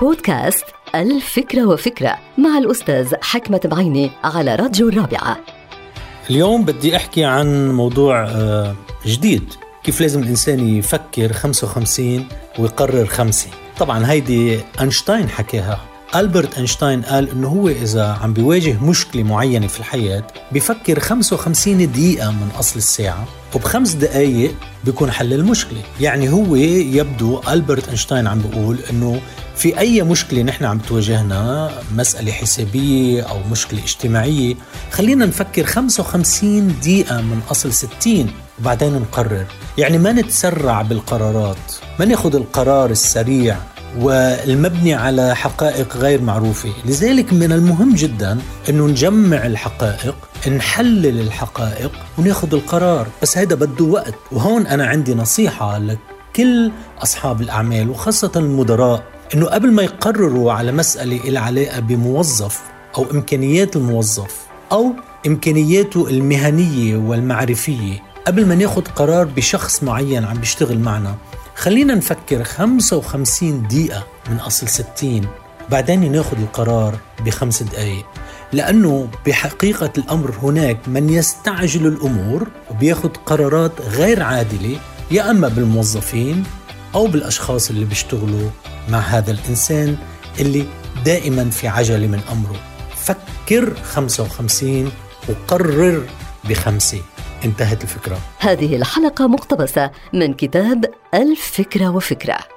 بودكاست الفكرة وفكرة مع الأستاذ حكمة بعيني على راديو الرابعة. اليوم بدي أحكي عن موضوع آه، جديد. كيف لازم الإنسان يفكر 55 ويقرر خمسة؟ طبعا هيدي أينشتاين حكاها. ألبرت أينشتاين قال إنه هو إذا عم بيواجه مشكلة معينة في الحياة بيفكر 55 دقيقة من أصل الساعة وبخمس دقايق بيكون حل المشكلة. يعني هو يبدو ألبرت أينشتاين عم بيقول إنه في أي مشكلة نحن عم تواجهنا مسألة حسابية أو مشكلة اجتماعية خلينا نفكر 55 دقيقة من أصل 60 وبعدين نقرر. يعني ما نتسرع بالقرارات ما ناخذ القرار السريع. والمبني على حقائق غير معروفة. لذلك من المهم جدا أنه نجمع الحقائق نحلل الحقائق وناخذ القرار. بس هيدا بده وقت. وهون أنا عندي نصيحة لكل أصحاب الأعمال وخاصة المدراء أنه قبل ما يقرروا على مسألة العلاقة بموظف أو إمكانيات الموظف أو إمكانياته المهنية والمعرفية قبل ما ناخذ قرار بشخص معين عم بيشتغل معنا خلينا نفكر 55 دقيقة من أصل 60 بعدين ناخذ القرار بخمس دقائق لأنه بحقيقة الأمر هناك من يستعجل الأمور وبياخذ قرارات غير عادلة يا أما بالموظفين أو بالأشخاص اللي بيشتغلوا مع هذا الإنسان اللي دائما في عجلة من أمره. فكر 55 وقرر بخمسة. انتهت الفكرة. هذه الحلقة مقتبسة من كتاب الفكرة وفكرة.